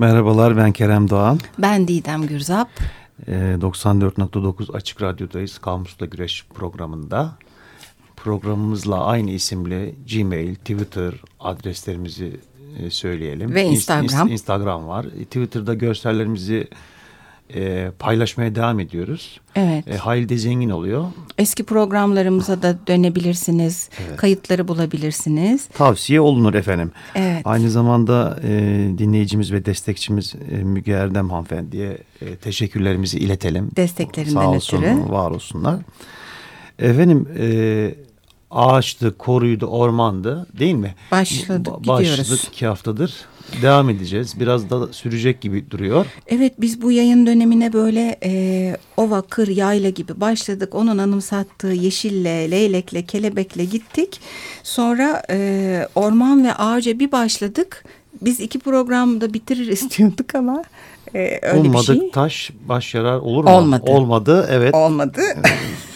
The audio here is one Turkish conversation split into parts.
Merhabalar ben Kerem Doğan. Ben Didem Gürzap. Ee, 94.9 Açık Radyo'dayız. Kamusla Güreş programında. Programımızla aynı isimli Gmail, Twitter adreslerimizi e, söyleyelim. Ve Instagram. İnst Instagram var. E, Twitter'da görsellerimizi e, paylaşmaya devam ediyoruz. Evet. E, Halide zengin oluyor. Eski programlarımıza da dönebilirsiniz. Evet. Kayıtları bulabilirsiniz. Tavsiye olunur efendim. Evet. Aynı zamanda e, dinleyicimiz ve destekçimiz e, Müge Erdem hanımefendiye e, teşekkürlerimizi iletelim. Desteklerinden Sağ olsun, ötürü. var olsunlar. Efendim e, ağaçtı, koruydu, ormandı değil mi? Başladık, Ba- gidiyoruz. Başladık iki haftadır. Devam edeceğiz. Biraz da sürecek gibi duruyor. Evet biz bu yayın dönemine böyle e, ova, kır, yayla gibi başladık. Onun anımsattığı yeşille, leylekle, kelebekle gittik. Sonra e, orman ve ağaca bir başladık. Biz iki programda bitirir istiyorduk ama e, öyle Olmadık bir şey taş baş yarar olur mu? Olmadı. Olmadı evet. olmadı.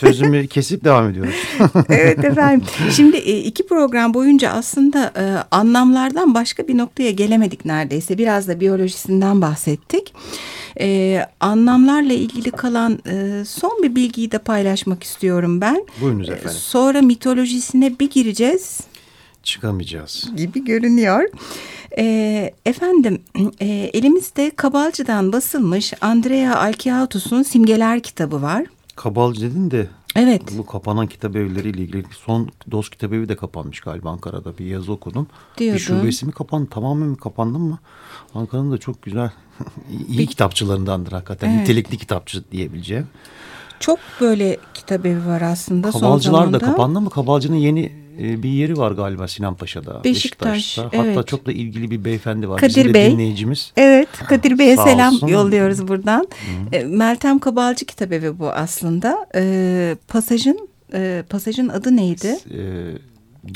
Sözümü kesip devam ediyoruz. evet efendim. Şimdi e, iki program boyunca aslında e, anlamlardan başka bir noktaya gelemedik neredeyse. Biraz da biyolojisinden bahsettik. E, anlamlarla ilgili kalan e, son bir bilgiyi de paylaşmak istiyorum ben. Buyurunuz E, efendim. Sonra mitolojisine bir gireceğiz Çıkamayacağız. gibi görünüyor. E, efendim e, elimizde Kabalcı'dan basılmış Andrea Alkiatus'un Simgeler kitabı var. Kabalcı dedin de Evet. bu kapanan kitap evleriyle ilgili son DOS kitap evi de kapanmış galiba Ankara'da bir yazı okudum. Diyordun. Bir şubesi mi kapandı tamamen mi kapandı mı? Ankara'nın da çok güzel iyi kitapçılarındandır hakikaten. Evet. Nitelikli kitapçı diyebileceğim. Çok böyle kitap evi var aslında son Kabalcılar zamanda. da kapandı mı? Kabalcı'nın yeni e, bir yeri var galiba Sinan Paşa'da. Beşiktaş, Beşiktaş'ta. Hatta evet. çok da ilgili bir beyefendi var. Kadir Bizim Bey. dinleyicimiz. Evet Kadir Bey'e selam olsun. yolluyoruz buradan. E, Meltem Kabalcı kitabevi bu aslında. E, pasajın e, pasajın adı neydi? E,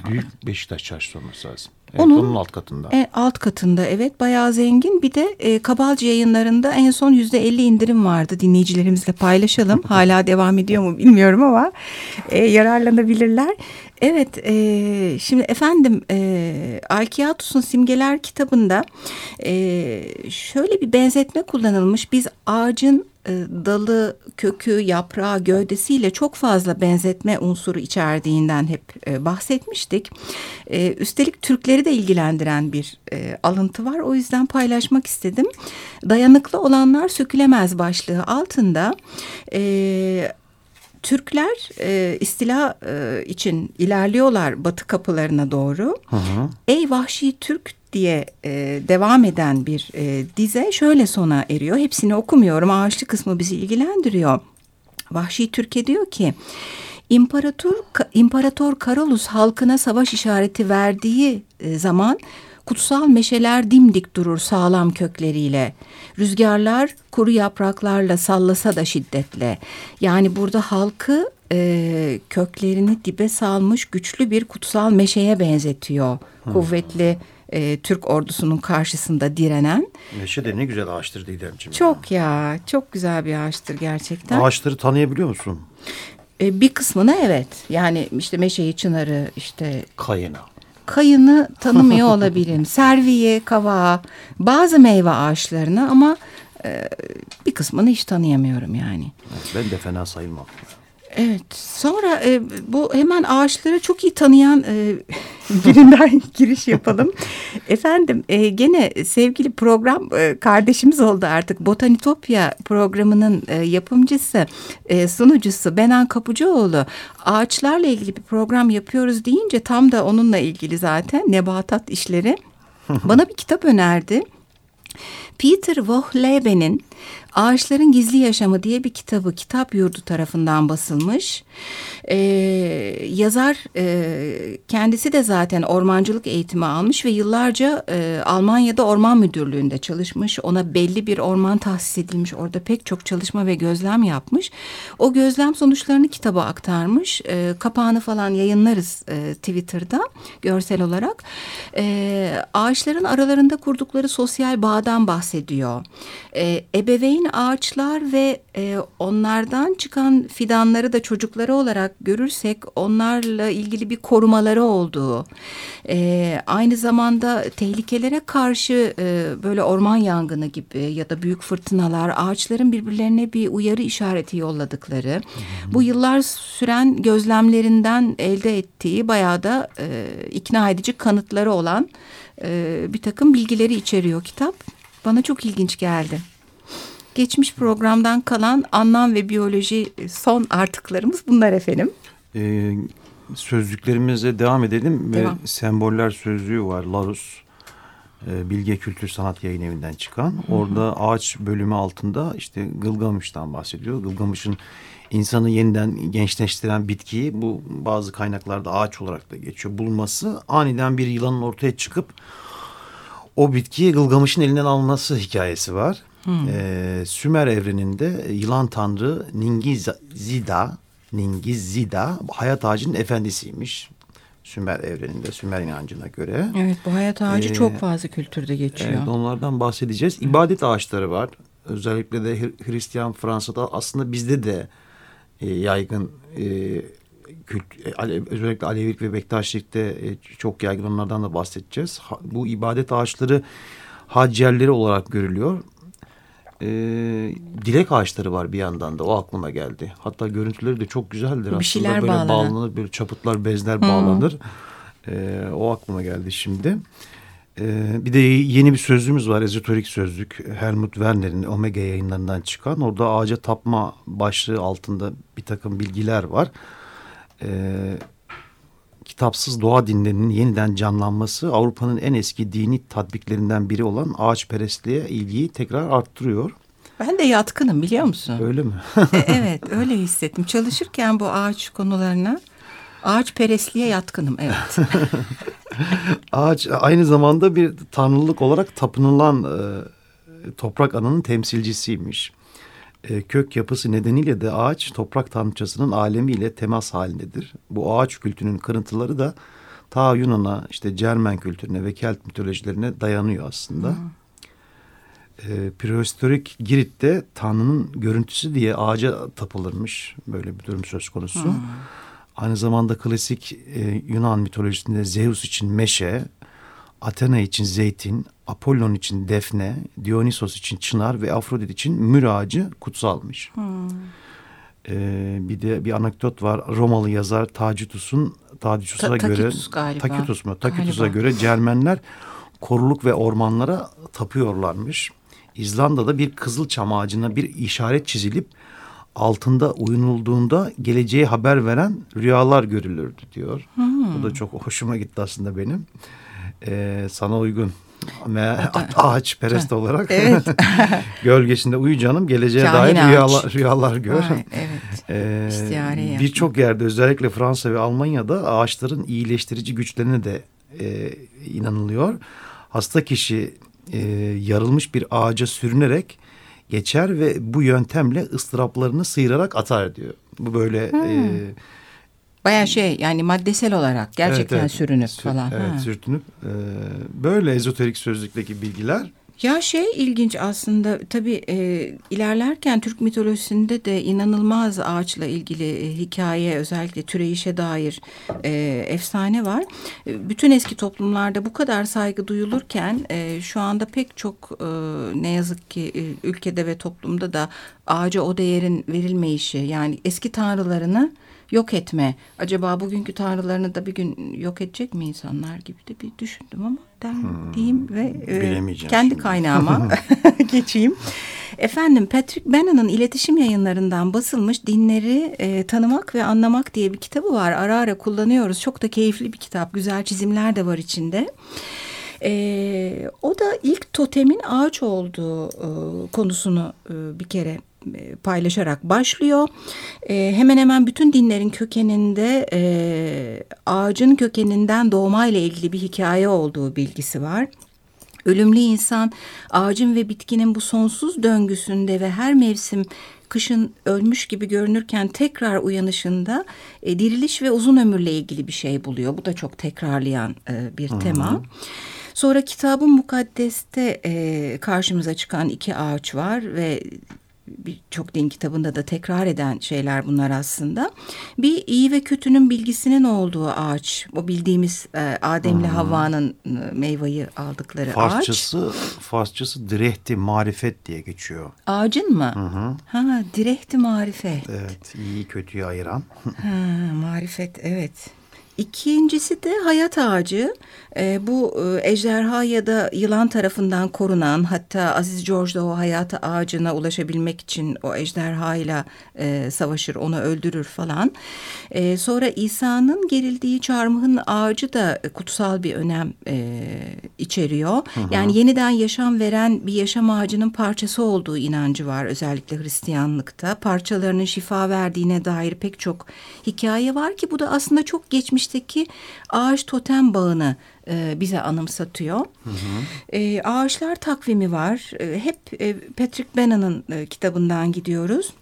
Büyük Beşiktaş Çarşısı olması lazım. Evet, Onun- onun, alt katında. E, alt katında evet bayağı zengin. Bir de e, Kabalcı yayınlarında en son yüzde elli indirim vardı. Dinleyicilerimizle paylaşalım. Hala devam ediyor mu bilmiyorum ama e, yararlanabilirler. Evet e, şimdi efendim e, Alkiatus'un Simgeler kitabında e, şöyle bir benzetme kullanılmış. Biz ağacın dalı, kökü, yaprağı, gövdesiyle çok fazla benzetme unsuru içerdiğinden hep e, bahsetmiştik. E, üstelik Türkleri de ilgilendiren bir e, alıntı var. O yüzden paylaşmak istedim. Dayanıklı olanlar sökülemez başlığı altında... E, Türkler e, istila e, için ilerliyorlar batı kapılarına doğru. Hı hı. Ey vahşi Türk diye e, devam eden bir e, dize şöyle sona eriyor. Hepsini okumuyorum. Ağaçlı kısmı bizi ilgilendiriyor. Vahşi Türkiye diyor ki İmparator, İmparator Karolus halkına savaş işareti verdiği e, zaman kutsal meşeler dimdik durur sağlam kökleriyle. Rüzgarlar kuru yapraklarla sallasa da şiddetle. Yani burada halkı e, köklerini dibe salmış güçlü bir kutsal meşeye benzetiyor. Kuvvetli e, Türk ordusunun karşısında direnen. Meşe de ne güzel ağaçtır Didemciğim. Çok ya çok güzel bir ağaçtır gerçekten. Ağaçları tanıyabiliyor musun? E, bir kısmına evet yani işte meşeyi çınarı işte Kayına. kayını tanımıyor olabilirim. Serviye, kavağı, bazı meyve ağaçlarını ama e, bir kısmını hiç tanıyamıyorum yani. Ben de fena sayılmam. Evet sonra e, bu hemen ağaçları çok iyi tanıyan e, birinden giriş yapalım. Efendim e, gene sevgili program e, kardeşimiz oldu artık. Botanitopya programının e, yapımcısı, e, sunucusu Benan Kapıcıoğlu. Ağaçlarla ilgili bir program yapıyoruz deyince tam da onunla ilgili zaten nebatat işleri. Bana bir kitap önerdi. Peter Wohleben'in Ağaçların Gizli Yaşamı diye bir kitabı kitap yurdu tarafından basılmış. Ee, yazar e, kendisi de zaten ormancılık eğitimi almış ve yıllarca e, Almanya'da orman müdürlüğünde çalışmış. Ona belli bir orman tahsis edilmiş. Orada pek çok çalışma ve gözlem yapmış. O gözlem sonuçlarını kitaba aktarmış. E, kapağını falan yayınlarız e, Twitter'da görsel olarak. E, ağaçların aralarında kurdukları sosyal bağdan bahsediyor. E, ebe ebeveyn ağaçlar ve e, onlardan çıkan fidanları da çocukları olarak görürsek onlarla ilgili bir korumaları olduğu, e, aynı zamanda tehlikelere karşı e, böyle orman yangını gibi ya da büyük fırtınalar ağaçların birbirlerine bir uyarı işareti yolladıkları, bu yıllar süren gözlemlerinden elde ettiği bayağı da e, ikna edici kanıtları olan e, bir takım bilgileri içeriyor kitap. Bana çok ilginç geldi. Geçmiş programdan kalan anlam ve biyoloji son artıklarımız bunlar efendim. Ee, sözlüklerimize devam edelim. Devam. Ve semboller sözlüğü var Larus. E, Bilge Kültür Sanat Yayın Evi'nden çıkan. Hı hı. Orada ağaç bölümü altında işte Gılgamış'tan bahsediyor. Gılgamış'ın insanı yeniden gençleştiren bitkiyi bu bazı kaynaklarda ağaç olarak da geçiyor. Bulması aniden bir yılanın ortaya çıkıp o bitkiyi Gılgamış'ın elinden alması hikayesi var. Hmm. Ee, Sümer evreninde yılan tanrı Ningizida, Ningizida hayat ağacının efendisiymiş. Sümer evreninde, Sümer inancına göre. Evet bu hayat ağacı ee, çok fazla kültürde geçiyor. Evet onlardan bahsedeceğiz. İbadet ağaçları var. Özellikle de Hristiyan Fransa'da aslında bizde de e, yaygın e, kült, e, özellikle Alevilik ve Bektaşilik'te e, çok yaygın onlardan da bahsedeceğiz. Ha, bu ibadet ağaçları hac yerleri olarak görülüyor. E, dilek ağaçları var bir yandan da o aklıma geldi. Hatta görüntüleri de çok güzeldir. Bir şeyler böyle bağlanır. bağlanır böyle çaputlar bezler hmm. bağlanır. E, o aklıma geldi şimdi. E, bir de yeni bir sözlüğümüz var ezoterik sözlük Helmut Werner'in Omega yayınlarından çıkan. Orada ağaca tapma başlığı altında bir takım bilgiler var e, kitapsız doğa dinlerinin yeniden canlanması Avrupa'nın en eski dini tatbiklerinden biri olan ağaçperestliğe ilgiyi tekrar arttırıyor. Ben de yatkınım biliyor musun? Öyle mi? e, evet öyle hissettim. Çalışırken bu ağaç konularına ağaç perestliğe yatkınım evet. ağaç aynı zamanda bir tanrılık olarak tapınılan e, toprak anının temsilcisiymiş e, kök yapısı nedeniyle de ağaç toprak tanrıçasının alemiyle temas halindedir. Bu ağaç kültünün kırıntıları da ta Yunan'a işte Cermen kültürüne ve Kelt mitolojilerine dayanıyor aslında. Hmm. E, prehistorik Girit'te Tanrı'nın görüntüsü diye ağaca tapılırmış. Böyle bir durum söz konusu. Hmm. Aynı zamanda klasik e, Yunan mitolojisinde Zeus için meşe, Athena için zeytin, Apollon için defne, Dionysos için çınar ve Afrodit için mür ağacı kutsalmış. Hmm. Ee, bir de bir anekdot var. Romalı yazar Tacitus'un Tacitus'a Ta, göre Tacitus galiba. Tacitus mu? Tacitus'a göre Cermenler koruluk ve ormanlara tapıyorlarmış. İzlanda'da bir kızıl çam ağacına bir işaret çizilip altında uyunulduğunda geleceği haber veren rüyalar görülürdü diyor. Hmm. Bu da çok hoşuma gitti aslında benim. Ee, sana uygun ağaç perest olarak evet. gölgesinde uyu canım geleceğe Kahin dair rüyalar, rüyalar gör. Ay, evet. ee, Birçok yerde özellikle Fransa ve Almanya'da ağaçların iyileştirici güçlerine de e, inanılıyor. Hasta kişi e, yarılmış bir ağaca sürünerek geçer ve bu yöntemle ıstıraplarını sıyırarak atar diyor. Bu böyle hmm. e, Baya şey yani maddesel olarak gerçekten evet, evet. sürünüp falan. Evet ha. sürtünüp e, böyle ezoterik sözlükteki bilgiler. Ya şey ilginç aslında tabii e, ilerlerken Türk mitolojisinde de inanılmaz ağaçla ilgili e, hikaye özellikle türeyişe dair e, efsane var. E, bütün eski toplumlarda bu kadar saygı duyulurken e, şu anda pek çok e, ne yazık ki e, ülkede ve toplumda da ağaca o değerin verilmeyişi yani eski tanrılarını yok etme. Acaba bugünkü tanrılarını da bir gün yok edecek mi insanlar gibi de bir düşündüm ama der, hmm, diyeyim ve e, kendi şimdi. kaynağıma geçeyim. Efendim Patrick Bannon'ın iletişim yayınlarından basılmış Dinleri e, Tanımak ve Anlamak diye bir kitabı var. Ara ara kullanıyoruz. Çok da keyifli bir kitap. Güzel çizimler de var içinde. E, o da ilk totemin ağaç olduğu e, konusunu e, bir kere paylaşarak başlıyor. E, hemen hemen bütün dinlerin kökeninde e, ağacın kökeninden doğmayla ilgili bir hikaye olduğu bilgisi var. Ölümlü insan ağacın ve bitkinin bu sonsuz döngüsünde ve her mevsim kışın ölmüş gibi görünürken tekrar uyanışında e, diriliş ve uzun ömürle ilgili bir şey buluyor. Bu da çok tekrarlayan e, bir -hı. tema. Sonra kitabın mukaddeste e, karşımıza çıkan iki ağaç var ve birçok din kitabında da tekrar eden şeyler bunlar aslında. Bir iyi ve kötünün bilgisinin olduğu ağaç. O bildiğimiz e, Adem'le hmm. Havva'nın e, meyveyi aldıkları Farsçası, ağaç. Farsçası direhti marifet diye geçiyor. Ağacın mı? Hı hı. Ha direhti marifet. Evet iyi kötüyü ayıran. ha, marifet evet. İkincisi de hayat ağacı. E, bu e, ejderha ya da yılan tarafından korunan hatta Aziz George da o hayat ağacına ulaşabilmek için o ejderha ile e, savaşır onu öldürür falan. E, sonra İsa'nın gerildiği çarmıhın ağacı da kutsal bir önem e, içeriyor. Hı hı. Yani yeniden yaşam veren bir yaşam ağacının parçası olduğu inancı var özellikle Hristiyanlıkta. Parçalarının şifa verdiğine dair pek çok hikaye var ki bu da aslında çok geçmiş geçmişteki ağaç totem bağını e, bize anımsatıyor. Hı hı. E, ağaçlar takvimi var. E, hep e, Patrick Bannon'ın e, kitabından gidiyoruz.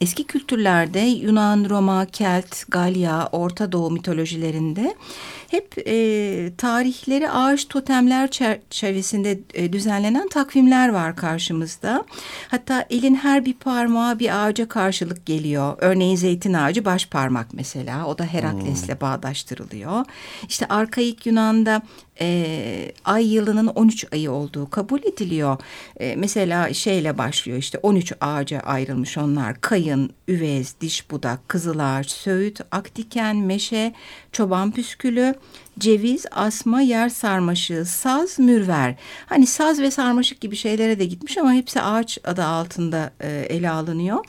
Eski kültürlerde Yunan, Roma, Kelt, Galya, Orta Doğu mitolojilerinde hep e, tarihleri ağaç totemler çerçevesinde e, düzenlenen takvimler var karşımızda. Hatta elin her bir parmağı bir ağaca karşılık geliyor. Örneğin zeytin ağacı baş parmak mesela. O da Herakles'le hmm. bağdaştırılıyor. İşte arkaik Yunan'da e, ay yılının 13 ayı olduğu kabul ediliyor. E, mesela şeyle başlıyor işte 13 ağaca ayrılmış onlar. Kayın, üvez, diş budak, kızılağaç, söğüt, akdiken, meşe, çoban püskülü, ceviz, asma, yer sarmaşığı, saz, mürver. Hani saz ve sarmaşık gibi şeylere de gitmiş ama hepsi ağaç adı altında e, ele alınıyor.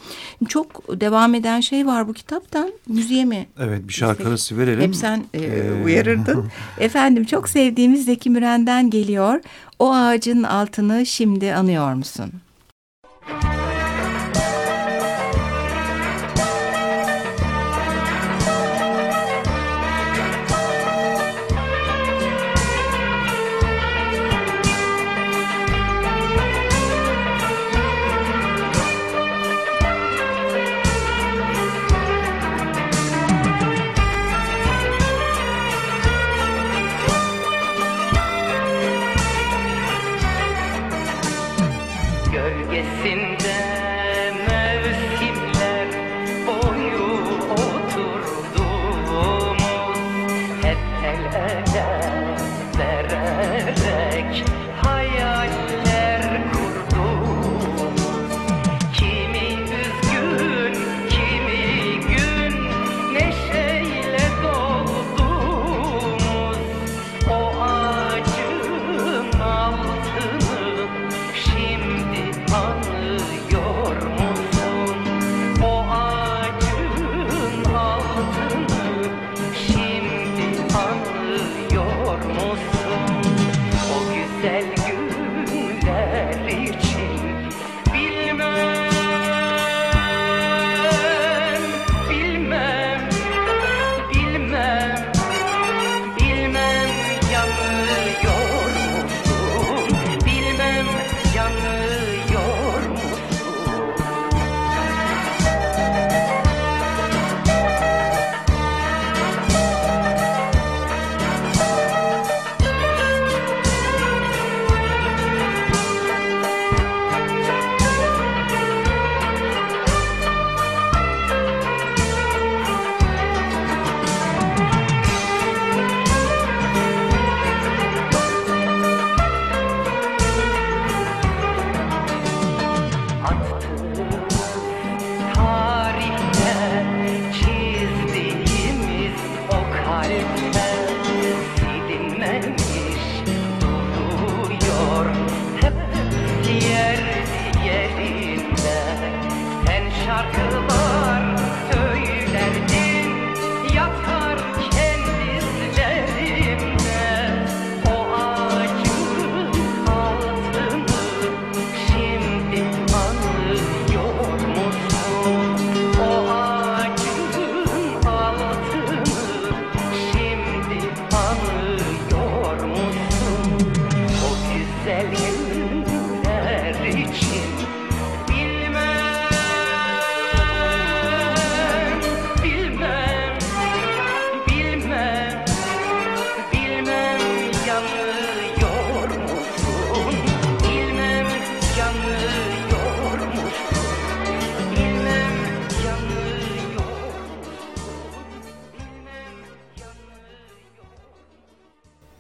Çok devam eden şey var bu kitaptan. Müziğe mi? Evet bir şarkı arası verelim. Hep sen e, ee... uyarırdın. Efendim çok sevdiğimiz Zeki Müren'den geliyor. O ağacın altını şimdi anıyor musun?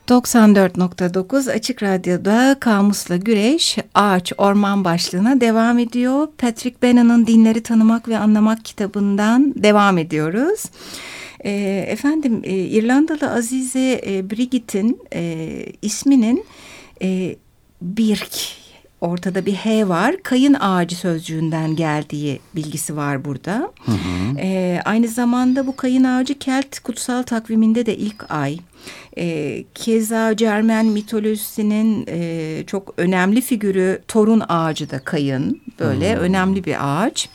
94.9 Açık Radyo'da Kamus'la Güreş Ağaç Orman başlığına devam ediyor. Patrick Bannon'ın Dinleri Tanımak ve Anlamak kitabından devam ediyoruz. E, efendim e, İrlandalı Azize e, Brigitte'in e, isminin e, Birk ortada bir H var. Kayın ağacı sözcüğünden geldiği bilgisi var burada. Hı hı. E, aynı zamanda bu kayın ağacı Kelt kutsal takviminde de ilk ay. E, keza Cermen mitolojisinin e, çok önemli figürü torun ağacı da kayın. Böyle hmm. önemli bir ağaç.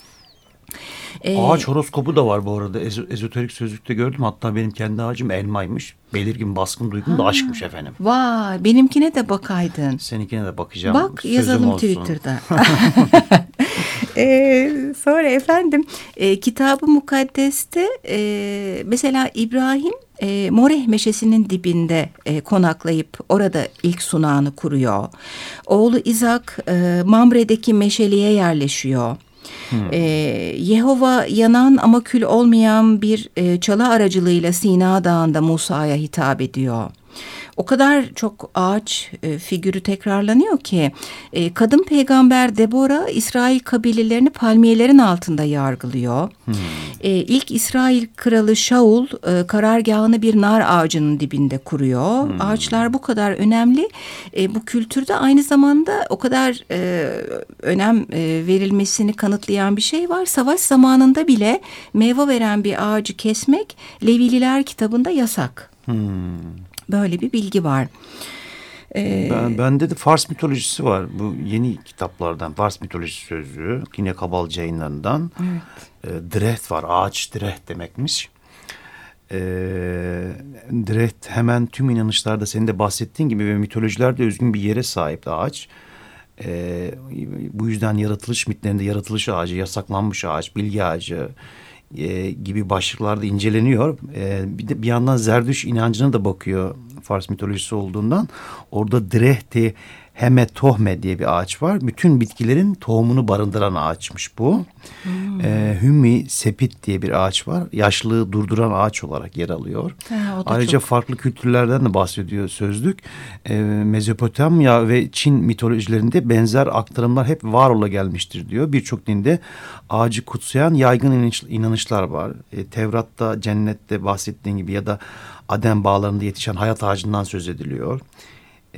Ee, Ağaç horoskopu da var bu arada. Ez ezoterik sözlükte gördüm. Hatta benim kendi ağacım elmaymış. Belirgin baskın duygum da aşkmış efendim. Vay benimkine de bakaydın. Seninkine de bakacağım. Bak Sözüm yazalım olsun. Twitter'da. ee, sonra efendim e, kitabı mukaddeste e, mesela İbrahim e, Moreh meşesinin dibinde e, konaklayıp orada ilk sunağını kuruyor. Oğlu İzak e, Mamre'deki meşeliğe yerleşiyor. Hmm. Ee, Yehova yanan ama kül olmayan bir e, çalı aracılığıyla Sina Dağı'nda Musa'ya hitap ediyor o kadar çok ağaç e, figürü tekrarlanıyor ki e, kadın peygamber Debora İsrail kabilelerini palmiyelerin altında yargılıyor. Hmm. E, ilk İsrail kralı Shaul e, karargahını bir nar ağacının dibinde kuruyor. Hmm. Ağaçlar bu kadar önemli. E, bu kültürde aynı zamanda o kadar e, önem e, verilmesini kanıtlayan bir şey var. Savaş zamanında bile meyve veren bir ağacı kesmek Levililer kitabında yasak. Hmm. Böyle bir bilgi var. Ee, ben, bende de Fars mitolojisi var. Bu yeni kitaplardan Fars mitolojisi sözlüğü. Yine Kabalcı yayınlarından. Evet. E, Dreht var. Ağaç Dreht demekmiş. E, Dreht hemen tüm inanışlarda senin de bahsettiğin gibi ve mitolojilerde özgün bir yere sahip ağaç. E, bu yüzden yaratılış mitlerinde yaratılış ağacı, yasaklanmış ağaç, bilgi ağacı, e, gibi başlıklarda inceleniyor. E, bir de bir yandan Zerdüş inancına da bakıyor Fars mitolojisi olduğundan. Orada Drehti Heme Tohme diye bir ağaç var. Bütün bitkilerin tohumunu barındıran ağaçmış bu. Hmm. E, Hümmi Sepit diye bir ağaç var. Yaşlılığı durduran ağaç olarak yer alıyor. Ha, Ayrıca çok... farklı kültürlerden de bahsediyor sözlük. E, Mezopotamya ve Çin mitolojilerinde benzer aktarımlar hep var ola gelmiştir diyor. Birçok dinde ağacı kutsayan yaygın inanış, inanışlar var. E, Tevrat'ta, cennette bahsettiğin gibi ya da Adem bağlarında yetişen hayat ağacından söz ediliyor.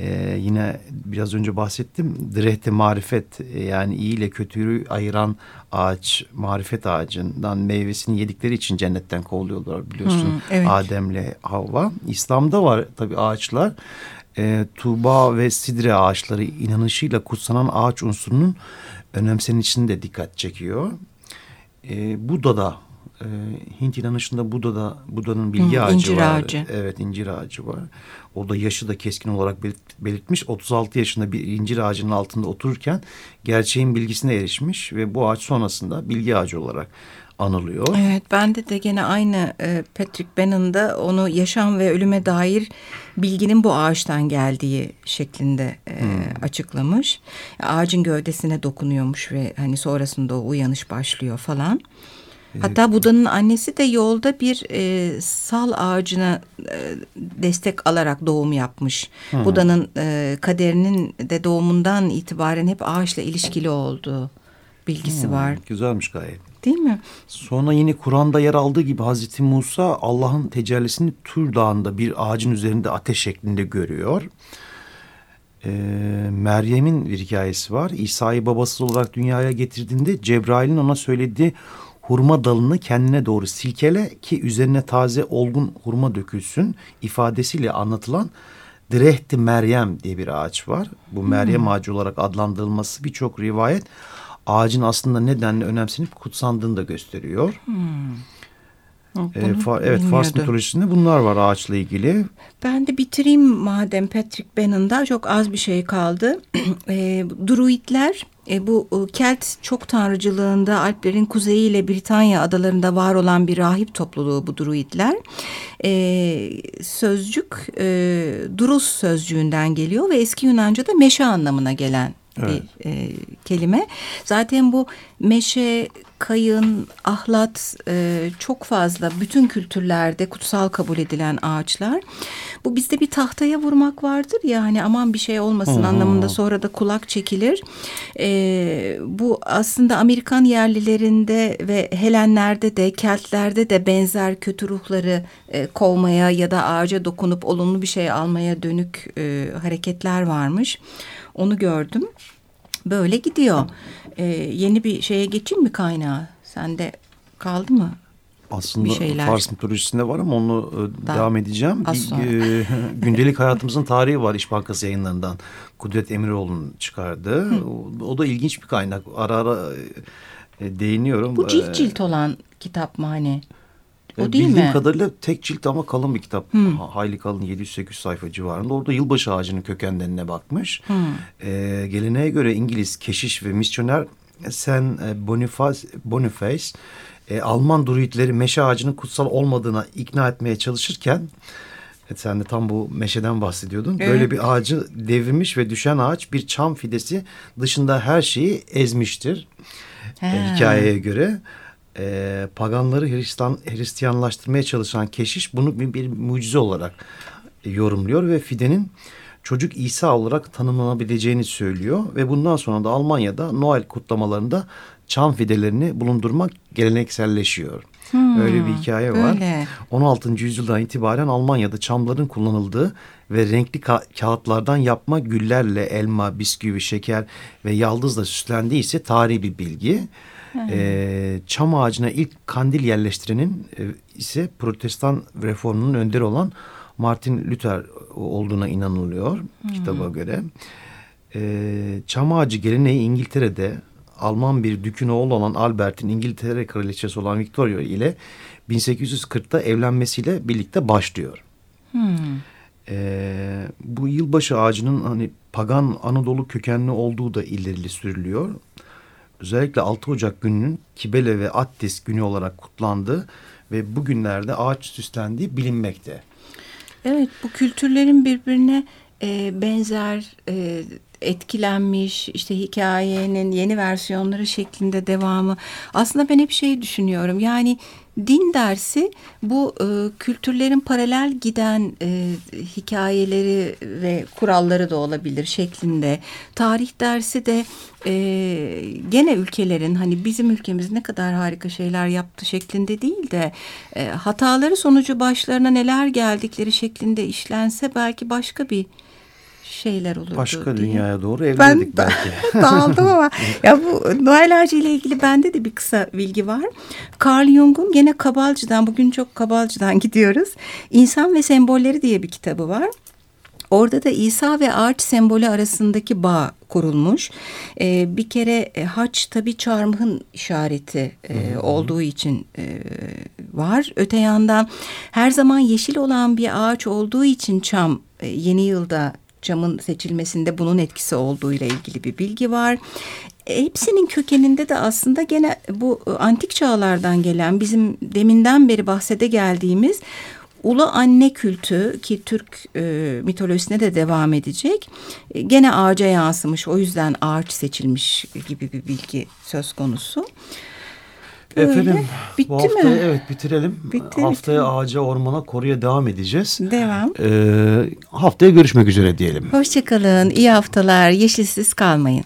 Ee, yine biraz önce bahsettim. Direhte marifet yani iyi ile kötüyü ayıran ağaç, marifet ağacından meyvesini yedikleri için cennetten kovuluyorlar biliyorsun. Hmm, evet. Adem'le Havva. İslam'da var tabii ağaçlar. Ee, Tuğba ve Sidre ağaçları inanışıyla kutsanan ağaç unsurunun önemsenişini de dikkat çekiyor. Ee, Buda'da e, Hint inanışında Buda'da Buda'nın bilgi Hı, ağacı incir var. Ağacı. Evet incir ağacı var. O da yaşı da keskin olarak belirtmiş. 36 yaşında bir incir ağacının altında otururken gerçeğin bilgisine erişmiş ve bu ağaç sonrasında bilgi ağacı olarak anılıyor. Evet bende de gene aynı e, Patrick Bannon'da onu yaşam ve ölüme dair bilginin bu ağaçtan geldiği şeklinde hmm. açıklamış. Ağacın gövdesine dokunuyormuş ve hani sonrasında o uyanış başlıyor falan. Hatta Buda'nın annesi de yolda bir e, sal ağacına e, destek alarak doğum yapmış. Hmm. Buda'nın e, kaderinin de doğumundan itibaren hep ağaçla ilişkili olduğu bilgisi hmm. var. Güzelmiş gayet. Değil mi? Sonra yine Kur'an'da yer aldığı gibi Hazreti Musa Allah'ın tecellisini Tur Dağı'nda bir ağacın üzerinde ateş şeklinde görüyor. Ee, Meryem'in bir hikayesi var. İsa'yı babasız olarak dünyaya getirdiğinde Cebrail'in ona söylediği hurma dalını kendine doğru silkele ki üzerine taze olgun hurma dökülsün ifadesiyle anlatılan Direhti Meryem diye bir ağaç var. Bu hmm. Meryem ağacı olarak adlandırılması birçok rivayet ağacın aslında nedenle önemsenip kutsandığını da gösteriyor. Hmm. Ee, fa evet Fars mitolojisinde bunlar var ağaçla ilgili. Ben de bitireyim madem Patrick Bannon'da çok az bir şey kaldı. e, druidler e, bu e, Kelt çok tanrıcılığında Alplerin kuzeyi ile Britanya adalarında var olan bir rahip topluluğu bu druidler. E, sözcük e, Durus sözcüğünden geliyor ve eski Yunanca'da meşe anlamına gelen evet. bir e, kelime. Zaten bu meşe kayın, ahlat e, çok fazla bütün kültürlerde kutsal kabul edilen ağaçlar. Bu bizde bir tahtaya vurmak vardır ya hani aman bir şey olmasın hmm. anlamında sonra da kulak çekilir. E, bu aslında Amerikan yerlilerinde ve Helenlerde de Keltlerde de benzer kötü ruhları e, kovmaya ya da ağaca dokunup olumlu bir şey almaya dönük e, hareketler varmış. Onu gördüm. Böyle gidiyor. Ee, yeni bir şeye geçeyim mi kaynağı? Sende kaldı mı? Aslında bir şeyler. Fars mitolojisinde var ama onu e, Daha, devam edeceğim. Bir, e, gündelik hayatımızın tarihi var İş Bankası yayınlarından. Kudret Emiroğlu'nun çıkardığı. O, o da ilginç bir kaynak. Ara ara e, değiniyorum. Bu cilt cilt olan kitap mı hani? O e, değil Bildiğim mi? kadarıyla tek cilt ama kalın bir kitap. Hmm. Hayli kalın 700-800 sayfa civarında. Orada yılbaşı ağacının kökenlerine bakmış. Hmm. Ee, geleneğe göre İngiliz keşiş ve misyoner Sen e, Boniface, Boniface e, Alman druidleri meşe ağacının kutsal olmadığına ikna etmeye çalışırken Evet, sen de tam bu meşeden bahsediyordun. Evet. Böyle bir ağacı devirmiş ve düşen ağaç bir çam fidesi dışında her şeyi ezmiştir. E, hikayeye göre e, paganları Hristiyan, Hristiyanlaştırmaya çalışan keşiş bunu bir, bir mucize olarak yorumluyor ve fidenin çocuk İsa olarak tanımlanabileceğini söylüyor ve bundan sonra da Almanya'da Noel kutlamalarında çam fidelerini bulundurmak gelenekselleşiyor. Hmm, Öyle bir hikaye var. Öyle. 16. yüzyıldan itibaren Almanya'da çamların kullanıldığı ve renkli ka kağıtlardan yapma güllerle elma, bisküvi, şeker ve yaldızla süslendiği ise tarihi bir bilgi. E, çam ağacına ilk kandil yerleştirenin e, ise protestan reformunun önderi olan Martin Luther olduğuna inanılıyor hmm. kitaba göre. E, çam ağacı geleneği İngiltere'de Alman bir dükün oğlu olan Albert'in İngiltere kraliçesi olan Victoria ile 1840'ta evlenmesiyle birlikte başlıyor. Hmm. Ee, bu yılbaşı ağacının hani pagan Anadolu kökenli olduğu da ileri sürülüyor özellikle 6 Ocak gününün Kibele ve Attis günü olarak kutlandığı ve bugünlerde ağaç süslendiği bilinmekte. Evet bu kültürlerin birbirine e, benzer e, etkilenmiş işte hikayenin yeni versiyonları şeklinde devamı. Aslında ben hep şey düşünüyorum yani din dersi bu e, kültürlerin paralel giden e, hikayeleri ve kuralları da olabilir şeklinde. Tarih dersi de e, gene ülkelerin hani bizim ülkemiz ne kadar harika şeyler yaptı şeklinde değil de e, hataları sonucu başlarına neler geldikleri şeklinde işlense belki başka bir şeyler olurdu Başka diye. dünyaya doğru evlendik ben, belki. dağıldım ama ya bu Noel Ağacı ile ilgili bende de bir kısa bilgi var. Carl Jung'un gene Kabalcı'dan bugün çok Kabalcı'dan gidiyoruz. İnsan ve Sembolleri diye bir kitabı var. Orada da İsa ve ağaç sembolü arasındaki bağ kurulmuş. Ee, bir kere e, haç tabi çarmıhın işareti e, olduğu için e, var. Öte yandan her zaman yeşil olan bir ağaç olduğu için çam e, yeni yılda camın seçilmesinde bunun etkisi olduğu ile ilgili bir bilgi var. Hepsinin kökeninde de aslında gene bu antik çağlardan gelen bizim deminden beri bahsede geldiğimiz Ulu anne kültü ki Türk e, mitolojisine de devam edecek. E, gene ağaca yansımış o yüzden ağaç seçilmiş gibi bir bilgi söz konusu. Efendim Bitti bu hafta mi? evet bitirelim. Bitti, haftaya bitti. ağaca ormana koruya devam edeceğiz. Devam. Ee, haftaya görüşmek üzere diyelim. Hoşçakalın iyi haftalar yeşilsiz kalmayın.